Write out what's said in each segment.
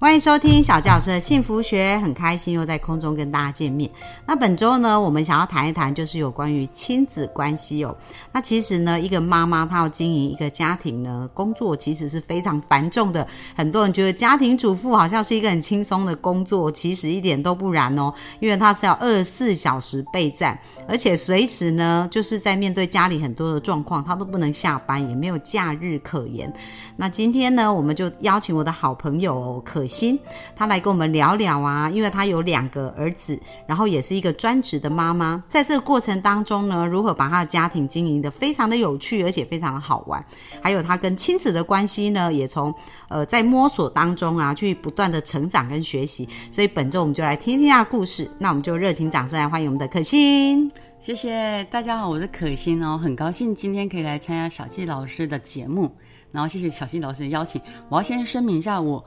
欢迎收听小教师的幸福学，很开心又在空中跟大家见面。那本周呢，我们想要谈一谈，就是有关于亲子关系哦。那其实呢，一个妈妈她要经营一个家庭呢，工作其实是非常繁重的。很多人觉得家庭主妇好像是一个很轻松的工作，其实一点都不然哦，因为她是要二十四小时备战，而且随时呢，就是在面对家里很多的状况，她都不能下班，也没有假日可言。那今天呢，我们就邀请我的好朋友可。心，她来跟我们聊聊啊，因为她有两个儿子，然后也是一个专职的妈妈，在这个过程当中呢，如何把她的家庭经营的非常的有趣，而且非常的好玩，还有她跟亲子的关系呢，也从呃在摸索当中啊，去不断的成长跟学习。所以本周我们就来听听她的故事，那我们就热情掌声来欢迎我们的可心。谢谢大家好，我是可心哦，很高兴今天可以来参加小季老师的节目，然后谢谢小季老师的邀请。我要先声明一下我。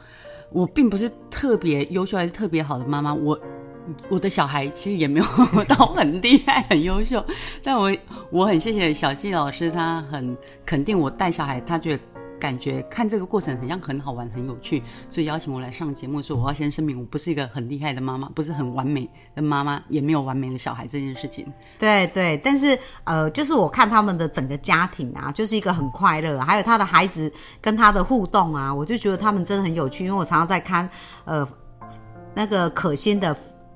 我并不是特别优秀还是特别好的妈妈，我我的小孩其实也没有到很厉害很优秀，但我我很谢谢小溪老师，他很肯定我带小孩，他觉得。感觉看这个过程很像很好玩很有趣，所以邀请我来上节目，说我要先声明，我不是一个很厉害的妈妈，不是很完美的妈妈，也没有完美的小孩这件事情。对对，但是呃，就是我看他们的整个家庭啊，就是一个很快乐，还有他的孩子跟他的互动啊，我就觉得他们真的很有趣，因为我常常在看呃那个可心的。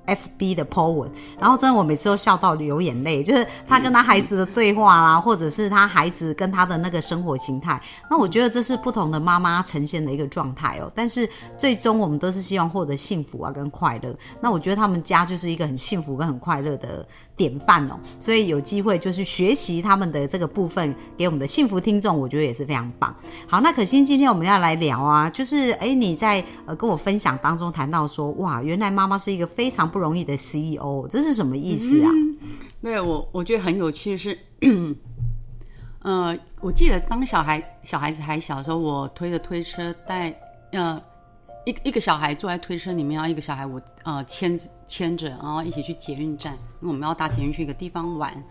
F B 的 po 文，然后真的我每次都笑到流眼泪，就是他跟他孩子的对话啦，或者是他孩子跟他的那个生活形态。那我觉得这是不同的妈妈呈现的一个状态哦。但是最终我们都是希望获得幸福啊跟快乐。那我觉得他们家就是一个很幸福跟很快乐的。典范哦，所以有机会就是学习他们的这个部分，给我们的幸福听众，我觉得也是非常棒。好，那可心今天我们要来聊啊，就是哎你在呃跟我分享当中谈到说，哇，原来妈妈是一个非常不容易的 CEO，这是什么意思啊？对我我觉得很有趣是，呃，我记得当小孩小孩子还小的时候，我推着推车带呃。一一个小孩坐在推车里面，然后一个小孩我呃牵牵着，然后一起去捷运站，因为我们要搭捷运去一个地方玩。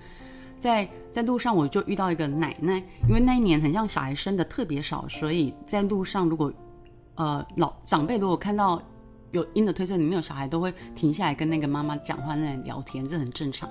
在在路上我就遇到一个奶奶，因为那一年很像小孩生的特别少，所以在路上如果呃老长辈如果看到有婴儿推车里面有小孩，都会停下来跟那个妈妈讲话、那聊天，这很正常。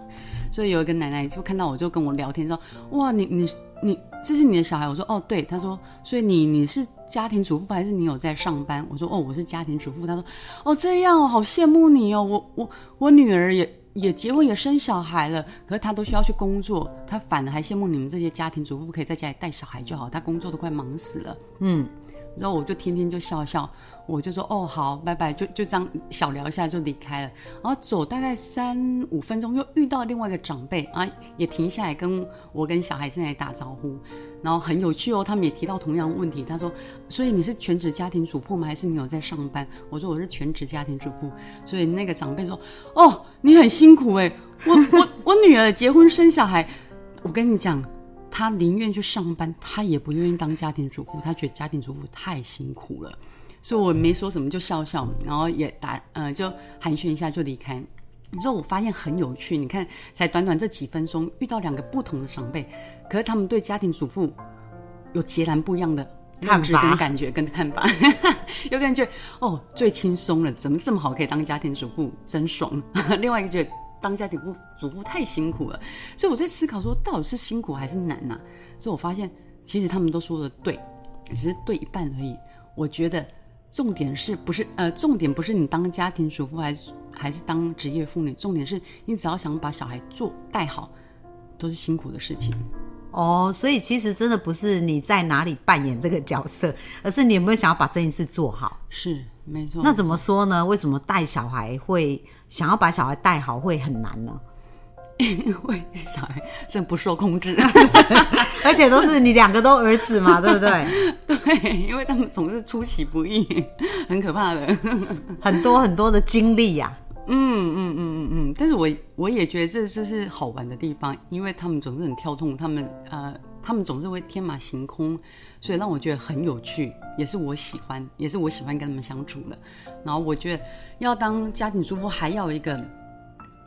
所以有一个奶奶就看到我就跟我聊天说：“哇，你你你这是你的小孩？”我说：“哦，对。”他说：“所以你你是？”家庭主妇还是你有在上班？我说哦，我是家庭主妇。他说哦，这样哦，好羡慕你哦。我我我女儿也也结婚也生小孩了，可是她都需要去工作，她反而还羡慕你们这些家庭主妇可以在家里带小孩就好。她工作都快忙死了。嗯，然后我就天天就笑笑。我就说哦好，拜拜，就就这样小聊一下就离开了。然后走大概三五分钟，又遇到另外一个长辈啊，也停下来跟我跟小孩正在打招呼。然后很有趣哦，他们也提到同样问题。他说：“所以你是全职家庭主妇吗？还是你有在上班？”我说：“我是全职家庭主妇。”所以那个长辈说：“哦，你很辛苦哎，我我我女儿结婚生小孩，我跟你讲，她宁愿去上班，她也不愿意当家庭主妇，她觉得家庭主妇太辛苦了。”所以我没说什么，就笑笑，然后也打，呃，就寒暄一下就离开。你说我发现很有趣，你看，才短短这几分钟，遇到两个不同的长辈，可是他们对家庭主妇有截然不一样的看法跟感觉跟看法。有感觉哦，最轻松了，怎么这么好可以当家庭主妇，真爽。另外一个觉得当家庭主主妇太辛苦了。所以我在思考说，到底是辛苦还是难呢？所以我发现，其实他们都说的对，只是对一半而已。我觉得。重点是不是呃？重点不是你当家庭主妇还是还是当职业妇女？重点是你只要想把小孩做带好，都是辛苦的事情。哦，所以其实真的不是你在哪里扮演这个角色，而是你有没有想要把这件事做好？是没错。那怎么说呢？为什么带小孩会想要把小孩带好会很难呢？因 为小孩真不受控制，而且都是你两个都儿子嘛，对不对？对，因为他们总是出其不意，很可怕的，很多很多的经历呀。嗯嗯嗯嗯嗯，但是我我也觉得这这是好玩的地方，因为他们总是很跳动，他们呃，他们总是会天马行空，所以让我觉得很有趣，也是我喜欢，也是我喜欢跟他们相处的。然后我觉得要当家庭主妇，还要一个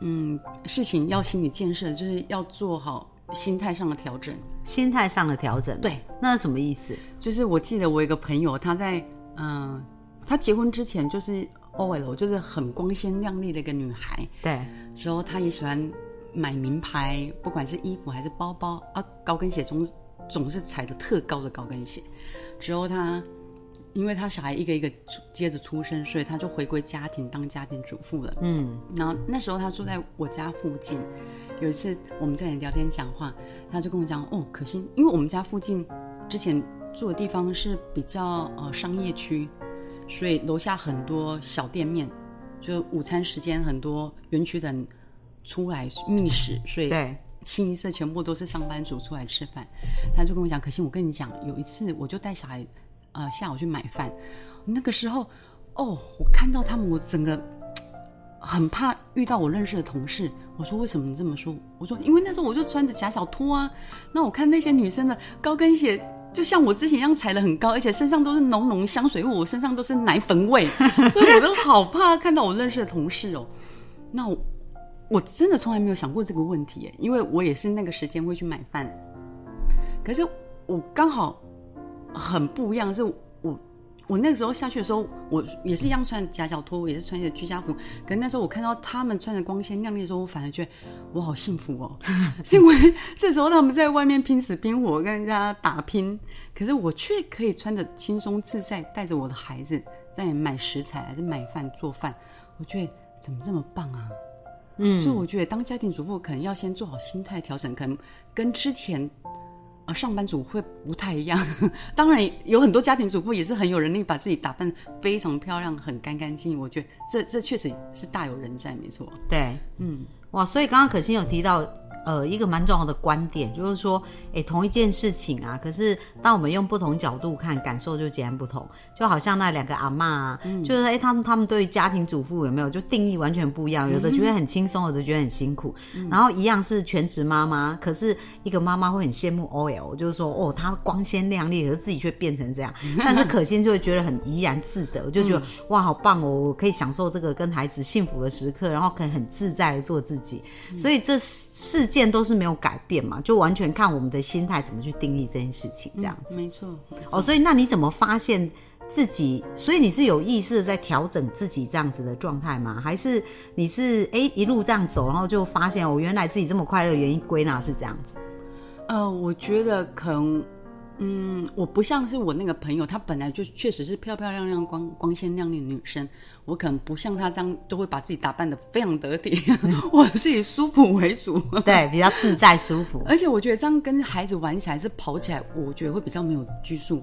嗯事情要心理建设，就是要做好心态上的调整。心态上的调整，对，那是什么意思？就是我记得我有一个朋友，他在嗯、他结婚之前就是 OL，就是很光鲜亮丽的一个女孩。对，之后她也喜欢买名牌，不管是衣服还是包包啊，高跟鞋总总是踩的特高的高跟鞋。之后她，因为他小孩一个一个出接着出生，所以他就回归家庭当家庭主妇了。嗯，然后那时候他住在我家附近，有一次我们在聊天讲话，他就跟我讲哦，可惜因为我们家附近之前住的地方是比较呃商业区，所以楼下很多小店面，就午餐时间很多园区的人出来觅食，所以对，清一色全部都是上班族出来吃饭。他就跟我讲，可惜我跟你讲，有一次我就带小孩呃下午去买饭，那个时候哦，我看到他们，我整个很怕遇到我认识的同事。我说为什么你这么说？我说因为那时候我就穿着假小拖啊，那我看那些女生的高跟鞋。就像我之前一样踩得很高，而且身上都是浓浓香水味，我身上都是奶粉味，所以我都好怕看到我认识的同事哦。那我真的从来没有想过这个问题，因为我也是那个时间会去买饭，可是我刚好很不一样，是我我那个时候下去的时候，我也是一样穿夹脚拖，我也是穿着居家服。可是那时候我看到他们穿着光鲜亮丽的时候，我反而觉得我好幸福哦，是因为这时候他们在外面拼死拼活跟人家打拼，可是我却可以穿着轻松自在，带着我的孩子在买食材还是买饭做饭，我觉得怎么这么棒啊！嗯，所以我觉得当家庭主妇可能要先做好心态调整，可能跟之前呃上班族会不太一样。当然有很多家庭主妇也是很有能力，把自己打扮非常漂亮、很干干净净。我觉得这这确实是大有人在，没错。对，嗯，哇，所以刚刚可心有提到，呃，一个蛮重要的观点，就是说，诶，同一件事情啊，可是当我们用不同角度看，感受就截然不同。就好像那两个阿妈啊，就是诶，他们他们对于家庭主妇有没有就定义完全不一样，有的觉得很轻松，有的觉得很辛苦。然后一样是全职妈妈，可是一个妈妈会很羡慕 OL，就是说，哦，她光鲜亮丽，可是自己却变成这样。但是可心就会觉得很怡然自得，就觉得、哇，好棒哦，我可以享受这个跟孩子幸福的时刻，然后可以很自在的做自己。所以这事件都是没有改变嘛，就完全看我们的心态怎么去定义这件事情，这样子。没错。哦，所以那你怎么发现自己？所以你是有意识的在调整自己这样子的状态吗？还是你是哎一路这样走，然后就发现哦，原来自己这么快乐，原因归纳是这样子？呃，我觉得可能，嗯，我不像是我那个朋友，她本来就确实是漂漂亮亮、光光鲜亮丽的女生，我可能不像她这样都会把自己打扮的非常得体，我是以舒服为主。对，比较自在舒服。而且我觉得这样跟孩子玩起来是跑起来，我觉得会比较没有拘束，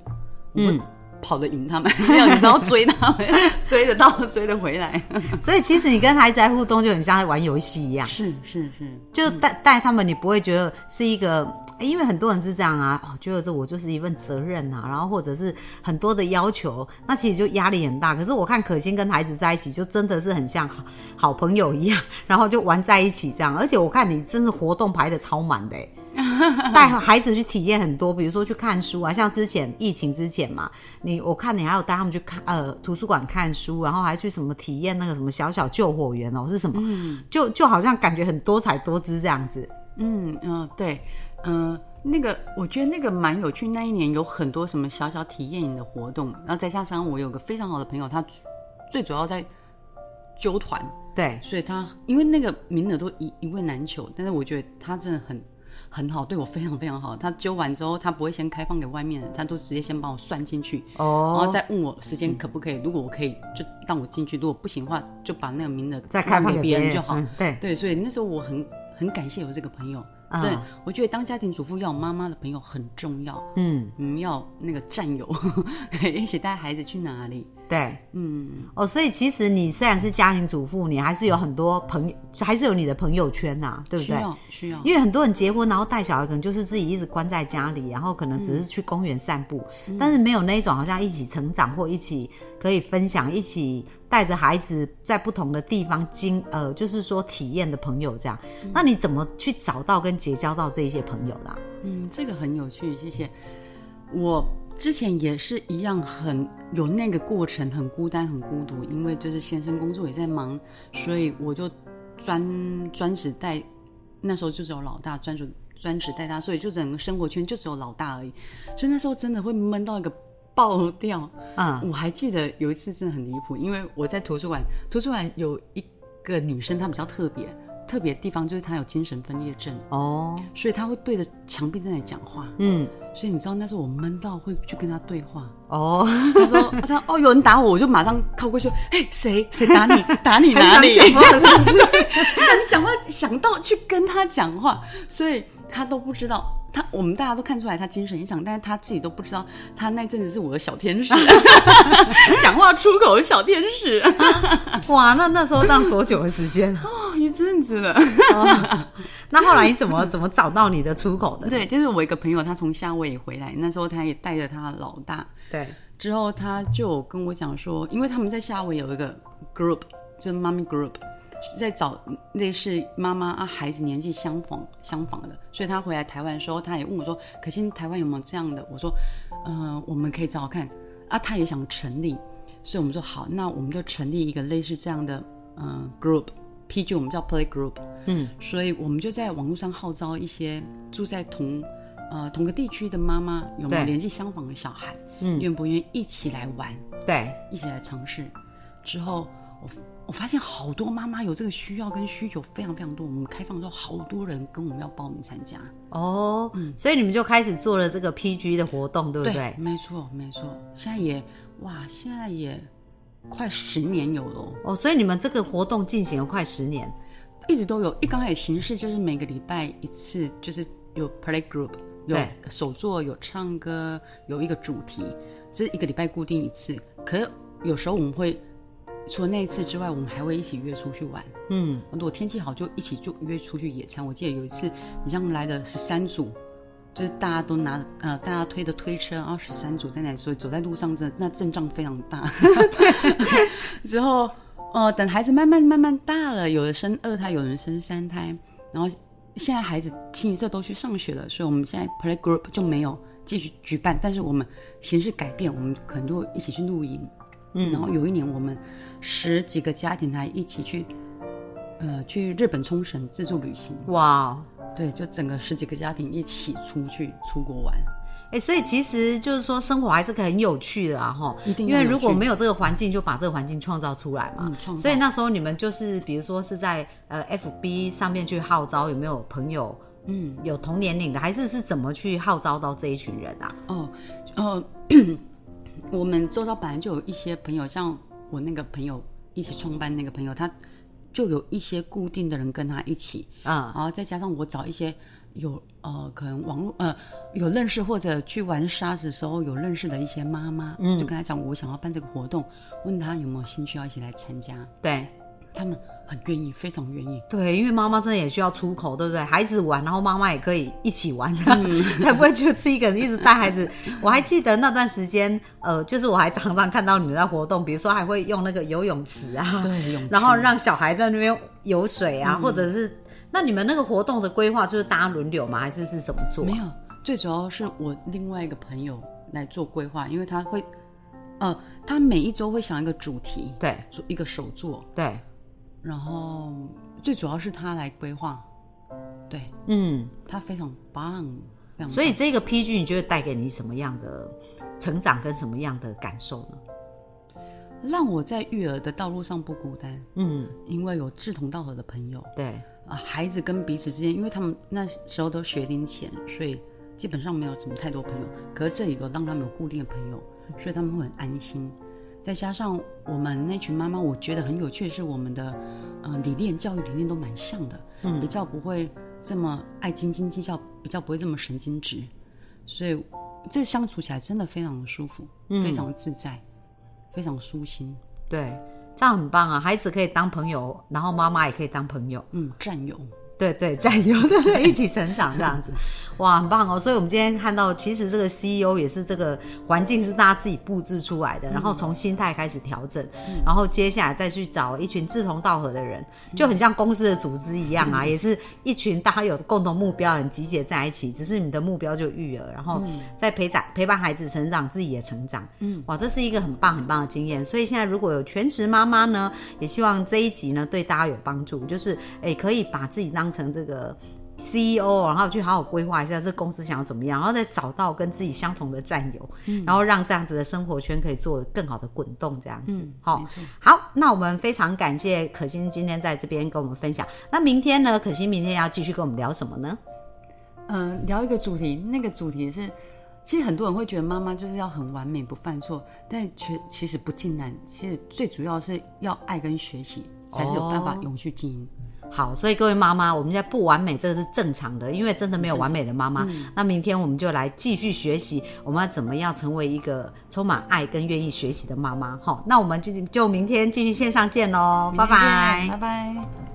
我会跑得赢他们，没有，你是要追他们，追得到，追得回来。所以其实你跟孩子在互动就很像在玩游戏一样，是是是，就带带他们，你不会觉得是一个。因为很多人是这样啊，哦，觉得这我就是一份责任啊，然后或者是很多的要求，那其实就压力很大。可是我看可心跟孩子在一起，就真的是很像好好朋友一样，然后就玩在一起这样。而且我看你真的活动排的超满的，带孩子去体验很多，比如说去看书啊，像之前疫情之前嘛，你我看你还有带他们去看呃图书馆看书，然后还去什么体验那个什么小小救火员哦，是什么？就就好像感觉很多彩多姿这样子。嗯嗯、呃对，嗯、那个我觉得那个蛮有趣。那一年有很多什么小小体验营的活动，然后再加上我有个非常好的朋友，他最主要在揪团，对，所以他因为那个名额都一一位难求，但是我觉得他真的很很好，对我非常非常好。他揪完之后，他不会先开放给外面人，他都直接先帮我算进去，哦然后哦，再问我时间可不可以。如果我可以，就让我进去；如果不行的话，就把那个名额再开放给给别人就好。嗯对，对，所以那时候我很很感谢我这个朋友，啊。这，我觉得当家庭主妇要有妈妈的朋友很重要，嗯，嗯，要那个战友，一起带孩子去哪里，对，嗯，哦，所以其实你虽然是家庭主妇，你还是有很多朋友，还是有你的朋友圈呐、对不对需对？要需要，因为很多人结婚，然后带小孩，可能就是自己一直关在家里，然后可能只是去公园散步，但是没有那一种好像一起成长或一起可以分享、一起带着孩子在不同的地方经呃，就是说体验的朋友这样。那你怎么去找到跟结交到这些朋友的啊、嗯，这个很有趣，谢谢。我之前也是一样，很有那个过程，很孤单，很孤独，因为就是先生工作也在忙，所以我就专专职带，那时候就只有老大专属专职带他，所以就整个生活圈就只有老大而已，所以那时候真的会闷到一个爆掉。啊，我还记得有一次真的很离谱，因为我在图书馆，图书馆有一个女生，她比较特别，特别的地方就是他有精神分裂症，哦，所以他会对着墙壁在那里讲话。嗯，所以你知道那时候我闷到会去跟他对话。哦，他说：“她哦，有人打我，我就马上靠过去，哎，谁 谁打你？打你哪里？讲话是不是想讲话，想到去跟他讲话，所以他都不知道。他我们大家都看出来他精神异常，但是他自己都不知道，他那阵子是我的小天使，讲话出口的小天使，哇，那那时候当多久的时间啊？哦，一阵子了。那后来你怎么怎么找到你的出口的？对，就是我一个朋友，他从夏威夷回来，那时候他也带着他老大，对，之后他就跟我讲说，因为他们在夏威夷有一个 group，就是妈咪 group，在找类似妈妈啊孩子年纪相仿相仿的，所以他回来台湾的时候，他也问我说，可心台湾有没有这样的？我说，呃，我们可以找找看啊，他也想成立，所以我们说好，那我们就成立一个类似这样的嗯、呃 group，PG 我们叫 play group，嗯，所以我们就在网络上号召一些住在同呃同个地区的妈妈，有没有年纪相仿的小孩，嗯愿不愿意一起来玩？对，一起来尝试。之后，我我发现好多妈妈有这个需要跟需求非常非常多。我们开放之后，好多人跟我们要报名参加。哦，嗯所以你们就开始做了这个 PG 的活动，对不对？没错没错。现在也哇，现在也快十年有了哦，哦，所以你们这个活动进行了快十年，一直都有。一刚开始形式就是每个礼拜一次，就是有 play group，有对手作，有唱歌，有一个主题，这是一个礼拜固定一次。可是有时候我们会除了那一次之外，我们还会一起约出去玩。嗯，如果天气好，就一起就约出去野餐。我记得有一次，你像来的十三组，就是大家都拿呃大家推的推车，然后十三组在那里，所以走在路上真那阵仗非常大。之后呃，等孩子慢慢慢慢大了，有的生二胎，有人生三胎，然后现在孩子清一色都去上学了，所以我们现在 play group 就没有继续举办，但是我们形式改变，我们可能就会一起去露营。嗯，然后有一年我们十几个家庭还一起去，呃，去日本冲绳自助旅行。哇，对，就整个十几个家庭一起出去出国玩。哎，所以其实就是说生活还是很有趣的啊，哈，因为如果趣没有这个环境，就把这个环境创造出来嘛。所以那时候你们就是比如说是在呃 FB 上面去号召，有没有朋友？嗯，有同年龄的，还是是怎么去号召到这一群人啊？哦，呃，我们周遭本来就有一些朋友，像我那个朋友一起创办那个朋友，他就有一些固定的人跟他一起，啊，然后再加上我找一些有呃可能网络呃有认识或者去玩沙子的时候有认识的一些妈妈，嗯，就跟他讲我想要办这个活动，问他有没有兴趣要一起来参加，对。他们很愿意，非常愿意。对，因为妈妈真的也需要出口，对不对？孩子玩，然后妈妈也可以一起玩，才不会就自己一个人一直带孩子。我还记得那段时间，呃，就是我还常常看到你们在活动，比如说还会用那个游泳池啊，对，泳然后池让小孩在那边游水啊，或者是那你们那个活动的规划就是大家轮流吗？还是是怎么做？没有，最主要是我另外一个朋友来做规划，因为他会，呃，他每一周会想一个主题，对做一个手作，对，然后最主要是他来规划，对嗯，他非常棒，非常棒所以这个 PG 你觉得带给你什么样的成长跟什么样的感受呢？让我在育儿的道路上不孤单，嗯，因为有志同道合的朋友对，啊，孩子跟彼此之间，因为他们那时候都学龄前，所以基本上没有什么太多朋友。可是这里有让他们有固定的朋友，所以他们会很安心。再加上我们那群妈妈，我觉得很有趣的是，我们的呃理念、教育理念都蛮像的，嗯，比较不会这么爱斤斤计较，比较不会这么神经质，所以这相处起来真的非常的舒服，非常自在，非常舒心，对，这样很棒啊！孩子可以当朋友，然后妈妈也可以当朋友。嗯，战友，对对，战友对 对，一起成长这样子，哇，很棒哦！所以我们今天看到，其实这个 CEO 也是这个环境是大家自己布置出来的，然后从心态开始调整，然后接下来再去找一群志同道合的人，就很像公司的组织一样啊，也是一群大家有共同目标，很集结在一起，只是你的目标就育儿，然后再陪长陪伴孩子成长，自己也成长，嗯，哇，这是一个很棒很棒的经验。所以现在如果有全职妈妈呢，也希望这一集呢对大家有帮助，就是哎可以把自己当成这个 CEO，然后去好好规划一下这公司想要怎么样，然后再找到跟自己相同的战友，然后让这样子的生活圈可以做更好的滚动，这样子。好、好，那我们非常感谢可心今天在这边跟我们分享。那明天呢？可心明天要继续跟我们聊什么呢？嗯、聊一个主题，那个主题是，其实很多人会觉得妈妈就是要很完美不犯错，但却其实不尽然。其实最主要是要爱跟学习，才是有办法哦永续经营。好，所以各位妈妈，我们现在不完美，这个是正常的，因为真的没有完美的妈妈。那明天我们就来继续学习，我们要怎么样成为一个充满爱跟愿意学习的妈妈。好，那我们就就明天继续线上见喽，拜拜拜。拜。